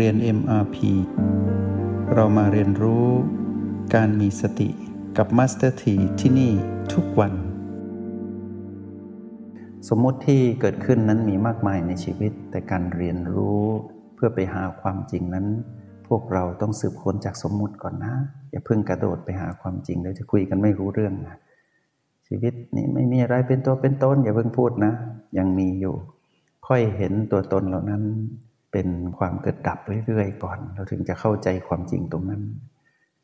เรียน MRP เรามาเรียนรู้การมีสติกับ Master T ที่ที่นี่ทุกวัน สมมติที่เกิดขึ้นนั้นมีมากมายในชีวิต แต่การเรียนรู้เพื่อไปหาความจริงนั้น พวกเราต้องสืบค้นจากสมมุติก่อนนะ อย่าเพิ่งกระโดดไปหาความจริงแล้วจะคุยกันไม่รู้เรื่องนะชีวิตนี้ไม่มีอะไรเป็นตัวเป็นตนอย่าเพิ่งพูดนะ ยังมีอยู่ ค่อยเห็นตัวตนเหล่านั้น เป็นความเกิดดับเรื่อยๆก่อน เราถึงจะเข้าใจความจริงตรงนั้น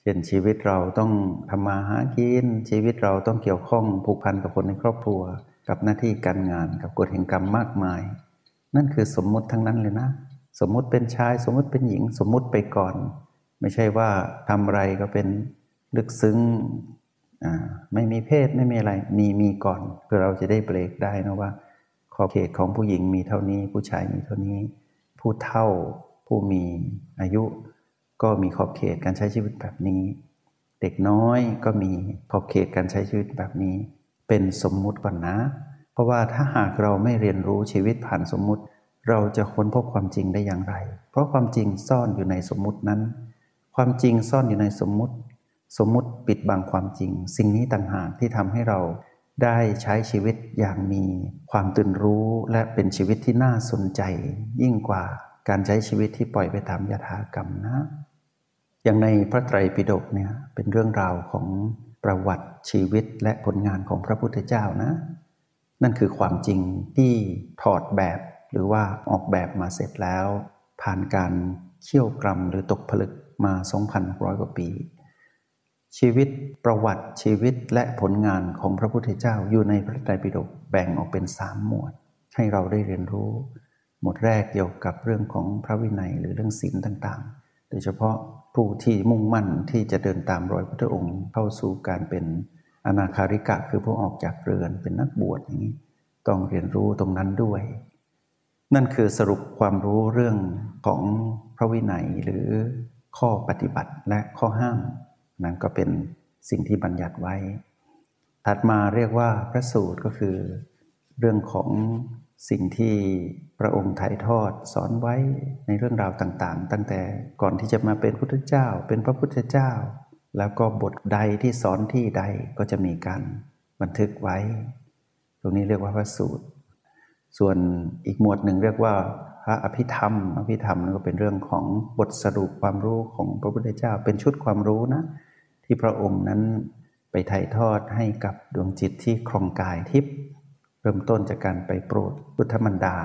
เช่นชีวิตเราต้องทำมาหากินชีวิตเราต้องเกี่ยวข้องผูกพันกับคนในครอบครัว กับหน้าที่การงานกับกฎแห่งกรรมมากมาย นั่นคือสมมุติทั้งนั้นเลยนะ สมมุติเป็นชายสมมุติเป็นหญิงสมมุติไปก่อน ไม่ใช่ว่าทำอะไรก็เป็นลึกซึ้งไม่มีเพศไม่มีอะไรมีมีก่อนเพื่อเราจะได้เบรกได้นะว่าขอบเขตของผู้หญิงมีเท่านี้ผู้ชายมีเท่านี้ ผู้เท่า ผู้มีอายุ ก็มีขอบเขตการใช้ชีวิตแบบนี้ เด็กน้อยก็มีขอบเขตการใช้ชีวิตแบบนี้ เป็นสมมุติก่อนนะ เพราะว่าถ้าหากเราไม่เรียนรู้ชีวิตผ่านสมมุติ เราจะค้นพบความจริงได้อย่างไร เพราะความจริงซ่อนอยู่ในสมมุตินั้น ความจริงซ่อนอยู่ในสมมุติ สมมุติปิดบังความจริง สิ่งนี้ต่างหากที่ทำให้เรา ได้ใช้ชีวิตอย่างมีความตื่นรู้และเป็นชีวิตที่น่าสนใจ ยิ่งกว่าการใช้ชีวิตที่ปล่อยไปตามยถากรรมนะ อย่างในพระไตรปิฎกเนี่ยเป็นเรื่องราวของประวัติชีวิตและผลงานของพระพุทธเจ้านะ นั่นคือความจริงที่ถอดแบบหรือว่าออกแบบมาเสร็จแล้ว ผ่านการเขี่ยวกรรมหรือตกผลึกมา 2,600 กว่าปี ชีวิตประวัติชีวิตและผลงานของพระพุทธเจ้าอยู่ในพระไตรปิฎกแบ่งออกเป็นสามหมวด ให้เราได้เรียนรู้ หมวดแรกเกี่ยวกับเรื่องของพระวินัยหรือเรื่องศีลต่างๆ โดยเฉพาะผู้ที่มุ่งมั่นที่จะเดินตามรอยพระองค์เข้าสู่การเป็นอนาคาริกะคือผู้ออกจากเรือนเป็นนักบวชอย่างนี้ ต้องเรียนรู้ตรงนั้นด้วย นั่นคือสรุปความรู้เรื่องของพระวินัยหรือข้อปฏิบัติและข้อห้าม นั่นก็เป็นสิ่งที่บัญญัติไว้ ถัดมาเรียกว่าพระสูตรก็คือ เรื่องของสิ่งที่พระองค์ถ่ายทอดสอนไว้ในเรื่องราวต่างๆ ตั้งแต่ก่อนที่จะมาเป็นพุทธเจ้า เป็นพระพุทธเจ้า แล้วก็บทใดที่สอนที่ใดก็จะมีการบันทึกไว้ ตรงนี้เรียกว่าพระสูตร ส่วนอีกหมวดหนึ่งเรียกว่าพระอภิธรรม อภิธรรมนั่นก็เป็นเรื่องของบทสรุปความรู้ของพระพุทธเจ้า เป็นชุดความรู้นะ ที่พระองค์นั้นไปถ่ายทอดให้กับดวงจิตที่ครองกายทิพย์เริ่มต้นจากการไปโปรดพุทธมันดา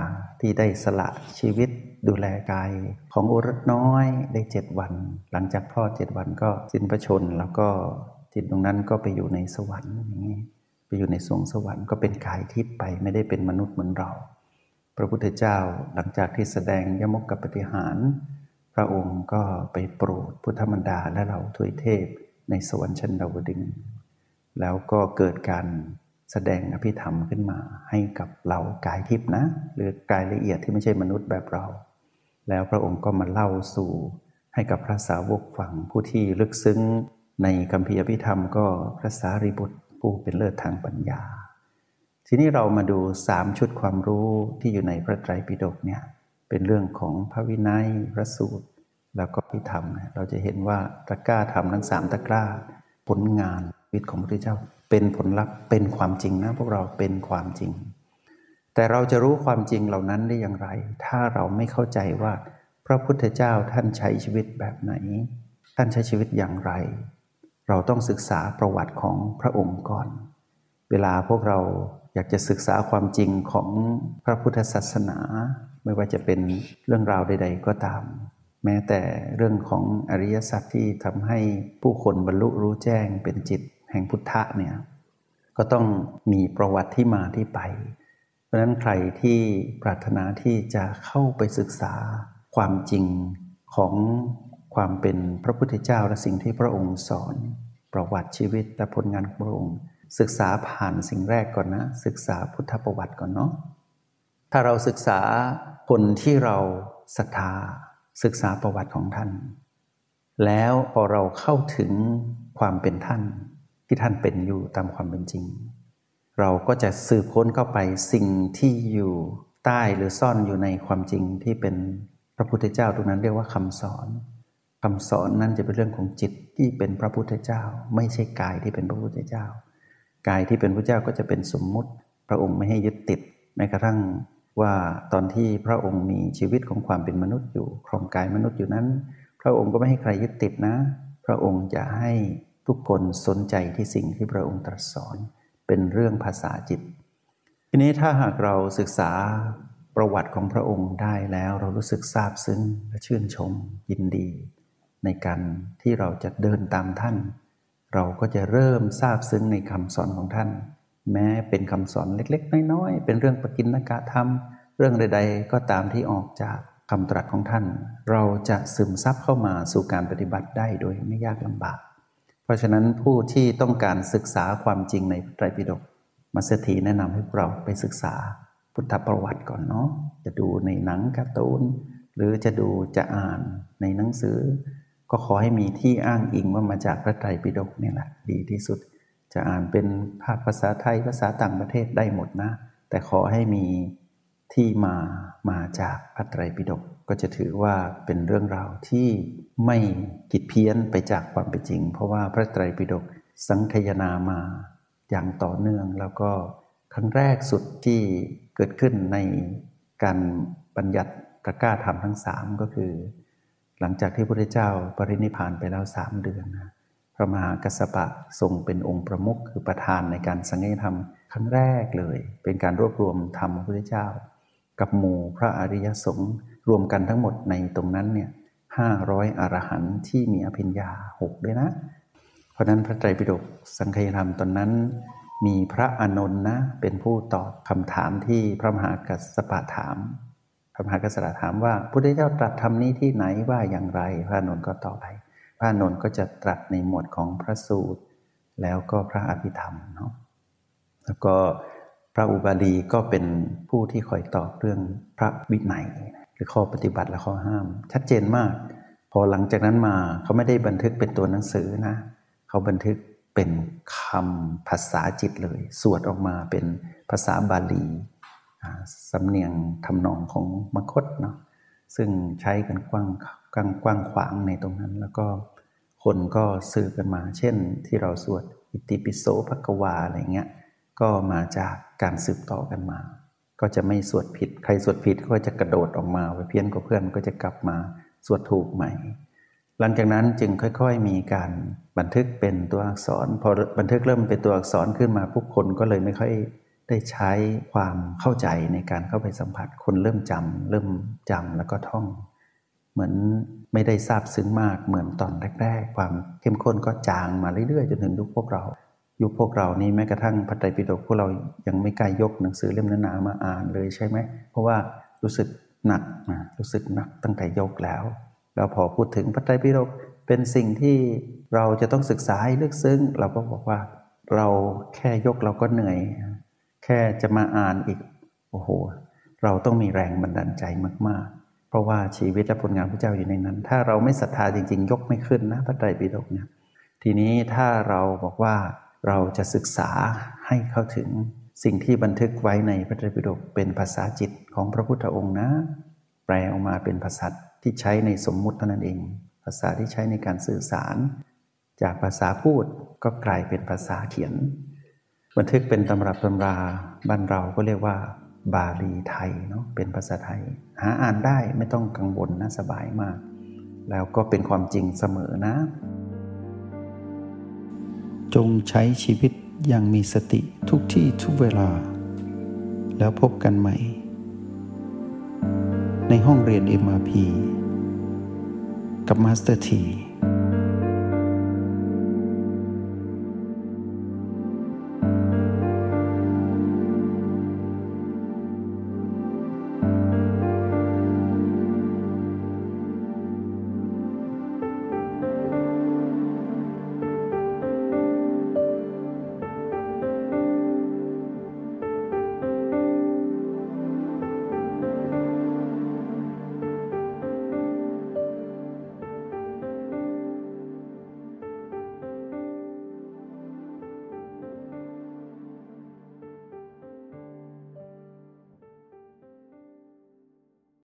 ที่ได้สละชีวิตดูแลกายของอุรสน้อยได้เจ็ดวัน หลังจากพ่อเจ็ดวันก็สิ้นพระชน แล้วก็จิตตรงนั้นก็ไปอยู่ในสวรรค์อย่างนี้ไปอยู่ในสวงสวรรค์ก็เป็นกายทิพย์ไปไม่ได้เป็นมนุษย์เหมือนเรา พระพุทธเจ้าหลังจากที่แสดงยมกกับปฏิหาร พระองค์ก็ไปโปรดพุทธมันดาและเราทวยเทพ ในสวรรค์ชั้นดาวดึง แล้วก็เกิดการแสดงอภิธรรมขึ้นมา ให้กับเรากายทิพนะ หรือกายละเอียดที่ไม่ใช่มนุษย์แบบเรา แล้วพระองค์ก็มาเล่าสู่ให้กับพระสาวกฟังผู้ที่ลึกซึ้งในคำพีอภิธรรมก็พระสารีบุตรผู้เป็นเลิศทางปัญญา ทีนี้เรามาดูสามชุดความรู้ที่อยู่ในพระไตรปิฎกเนี่ยเป็นเรื่องของพระวินัยพระสูตร แล้วก็ที่ทำเราจะเห็นว่าตะกร้าทำทั้งสามตะกร้า ผลงานวิตของพระพุทธเจ้า เป็นผลลัพธ์เป็นความจริงนะพวกเราเป็นความจริง แต่เราจะรู้ความจริงเหล่านั้นได้อย่างไร ถ้าเราไม่เข้าใจว่า พระพุทธเจ้าท่านใช้ชีวิตแบบไหน ท่านใช้ชีวิตอย่างไร เราต้องศึกษาประวัติของพระองค์ก่อน เวลาพวกเราอยากจะศึกษาความจริงของพระพุทธศาสนา ไม่ว่าจะเป็นเรื่องราวใด ๆ ก็ตาม แม้แต่เรื่องของอริยสัจที่ทำให้ผู้คนบรรลุรู้แจ้งเป็นจิตแห่งพุทธะเนี่ยก็ต้องมีประวัติที่มาที่ไป เพราะฉะนั้นใครที่ปรารถนาที่จะเข้าไปศึกษาความจริงของความเป็นพระพุทธเจ้าและสิ่งที่พระองค์สอน ประวัติชีวิตและผลงานของพระองค์ ศึกษาผ่านสิ่งแรกก่อนนะ ศึกษาพุทธประวัติก่อนเนาะถ้าเราศึกษาคนที่เราศรัทธา ศึกษาประวัติของท่าน แล้วพอเราเข้าถึงความเป็นท่านที่ท่านเป็นอยู่ตามความเป็นจริง เราก็จะสืบค้นเข้าไปสิ่งที่อยู่ใต้หรือซ่อนอยู่ในความจริงที่เป็นพระพุทธเจ้าตรงนั้นเรียกว่าคำสอนคำสอนนั้นจะเป็นเรื่องของจิตที่เป็นพระพุทธเจ้า ไม่ใช่กายที่เป็นพระพุทธเจ้า กายที่เป็นพระเจ้าก็จะเป็นสมมุติ พระองค์ไม่ให้ยึดติดแม้กระทั่ง ว่าตอนที่พระองค์มีชีวิตของความเป็นมนุษย์อยู่ครองกายมนุษย์อยู่นั้น พระองค์ก็ไม่ให้ใครยึดติดนะ พระองค์จะให้ทุกคนสนใจที่สิ่งที่พระองค์ตรัสสอน เป็นเรื่องภาษาจิต ทีนี้ถ้าหากเราศึกษาประวัติของพระองค์ได้แล้วเรารู้สึกซาบซึ้งและชื่นชมยินดี ในการที่เราจะเดินตามท่าน เราก็จะเริ่มซาบซึ้งในคำสอนของท่าน แม้เป็นคำสอนเล็กๆ น้อยๆ เป็นเรื่องปกิณกะธรรม เรื่องใด ๆ ก็ตามที่ออกจากคำตรัสของท่าน เราจะซึมซับเข้ามาสู่การปฏิบัติได้โดยไม่ยากลำบาก เพราะฉะนั้นผู้ที่ต้องการศึกษาความจริงในไตรปิฎกมาสถีแนะนำให้เราไปศึกษาพุทธประวัติก่อนเนาะจะดูในหนังการ์ตูนหรือจะดูจะอ่านในหนังสือ ก็ขอให้มีที่อ้างอิงว่ามาจากพระไตรปิฎกนี่แหละดีที่สุด จะอ่านเป็นภาคภาษาไทยภาษาต่างประเทศได้หมดนะ แต่ขอให้มีที่มามาจากพระไตรปิฎกก็จะถือว่าเป็นเรื่องราวที่ไม่กิดเพี้ยนไปจากความเป็นจริง เพราะว่าพระไตรปิฎกสังคยนามาอย่างต่อเนื่องแล้วก็ครั้งแรกสุดที่เกิดขึ้นในการบัญญัติกล้าธรรมทั้งสามก็คือ หลังจากที่พระพุทธเจ้าปรินิพานไปแล้วสามเดือนนะ พระมหากัสสปะทรงเป็นองค์ประมุขคือประธานในการสังฆธรรมครั้งแรกเลย เป็นการรวบรวมธรรมพระพุทธเจ้า กับหมู่พระอริยสงฆ์รวมกันทั้งหมดในตรงนั้นเนี่ยห้าร้อยอรหันต์ที่มีอภิญญาหกด้วยนะ เพราะนั้นพระไตรปิฎกสังฆธรรมตอนนั้น มีพระอนนท์นะเป็นผู้ตอบคำถามที่พระมหากัสสปะถาม พระมหากัสสปะถามว่าพุทธเจ้าตรัสธรรมนี้ที่ไหนว่าอย่างไร พระอนนท์ก็ตอบไป พระนนท์ก็จะตรัสในหมวดของพระสูตร แล้วก็พระอภิธรรมเนาะแล้วก็พระอุบาลีก็เป็นผู้ที่คอยตอบเรื่องพระวินัยหรือข้อปฏิบัติและข้อห้าม ชัดเจนมาก พอหลังจากนั้นมาเขาไม่ได้บันทึกเป็นตัวหนังสือนะเขาบันทึกเป็นคำภาษาจิตเลย สวดออกมาเป็นภาษาบาลีสำเนียงทำนองของมคตเนาะ ซึ่งใช้กันกว้างกว้างกว้างขวางในตรงนั้น แล้วก็คนก็สื่อกันมา เช่นที่เราสวดอิติปิโสภกวาอะไรเงี้ยก็มาจากการสืบต่อกันมา ก็จะไม่สวดผิด ใครสวดผิดก็จะกระโดดออกมาไปเพี้ยนกับเพื่อนก็จะกลับมาสวดถูกใหม่ หลังจากนั้นจึงค่อยๆมีการบันทึกเป็นตัวอักษร พอบันทึกเริ่มเป็นตัวอักษรขึ้นมาผู้คนก็เลยไม่ค่อย ได้ใช้ความเข้าใจในการเข้าไปสัมผัสคนเริ่มจำเริ่มจำแล้วก็ท่อง เหมือนไม่ได้ทราบซึ้งมากเหมือนตอนแรก ๆ ความเข้มข้นก็จางมาเรื่อยๆจนถึงยุคพวกเรา ยุคพวกเรานี้แม้กระทั่งพระไตรปิฎกพวกเรายังไม่กล้ายกหนังสือเล่มหนาๆมาอ่านเลยใช่ไหมเพราะว่ารู้สึกหนักรู้สึกหนักตั้งแต่ยกแล้วเราพอพูดถึงพระไตรปิฎกเป็นสิ่งที่เราจะต้องศึกษาให้ลึกซึ้ง เราก็บอกว่าเราแค่ยกเราก็เหนื่อย แค่จะมาอ่านอีก โอ้โห เราต้องมีแรงบันดาลใจมาก ๆ เพราะว่าชีวิตและผลงานพระเจ้าอยู่ในนั้น ถ้าเราไม่ศรัทธาจริง ๆ ยกไม่ขึ้นนะพระไตรปิฎกเนี่ย ทีนี้ถ้าเราบอกว่าเราจะศึกษาให้เข้าถึงสิ่งที่บันทึกไว้ในพระไตรปิฎกเป็นภาษาจิตของพระพุทธองค์นะ แปลออกมาเป็นภาษาที่ใช้ในสมมุติเท่านั้นเอง ภาษาที่ใช้ในการสื่อสาร จากภาษาพูดก็กลายเป็นภาษาเขียน บันทึกเป็นตำรับตำราบ้านเราก็เรียกว่า บาลีไทยเนาะเป็นภาษาไทย หาอ่านได้ไม่ต้องกังวลนะสบายมาก แล้วก็เป็นความจริงเสมอนะ จงใช้ชีวิตอย่างมีสติทุกที่ทุกเวลา แล้วพบกันใหม่ ในห้องเรียน MRP กับมาสเตอร์ที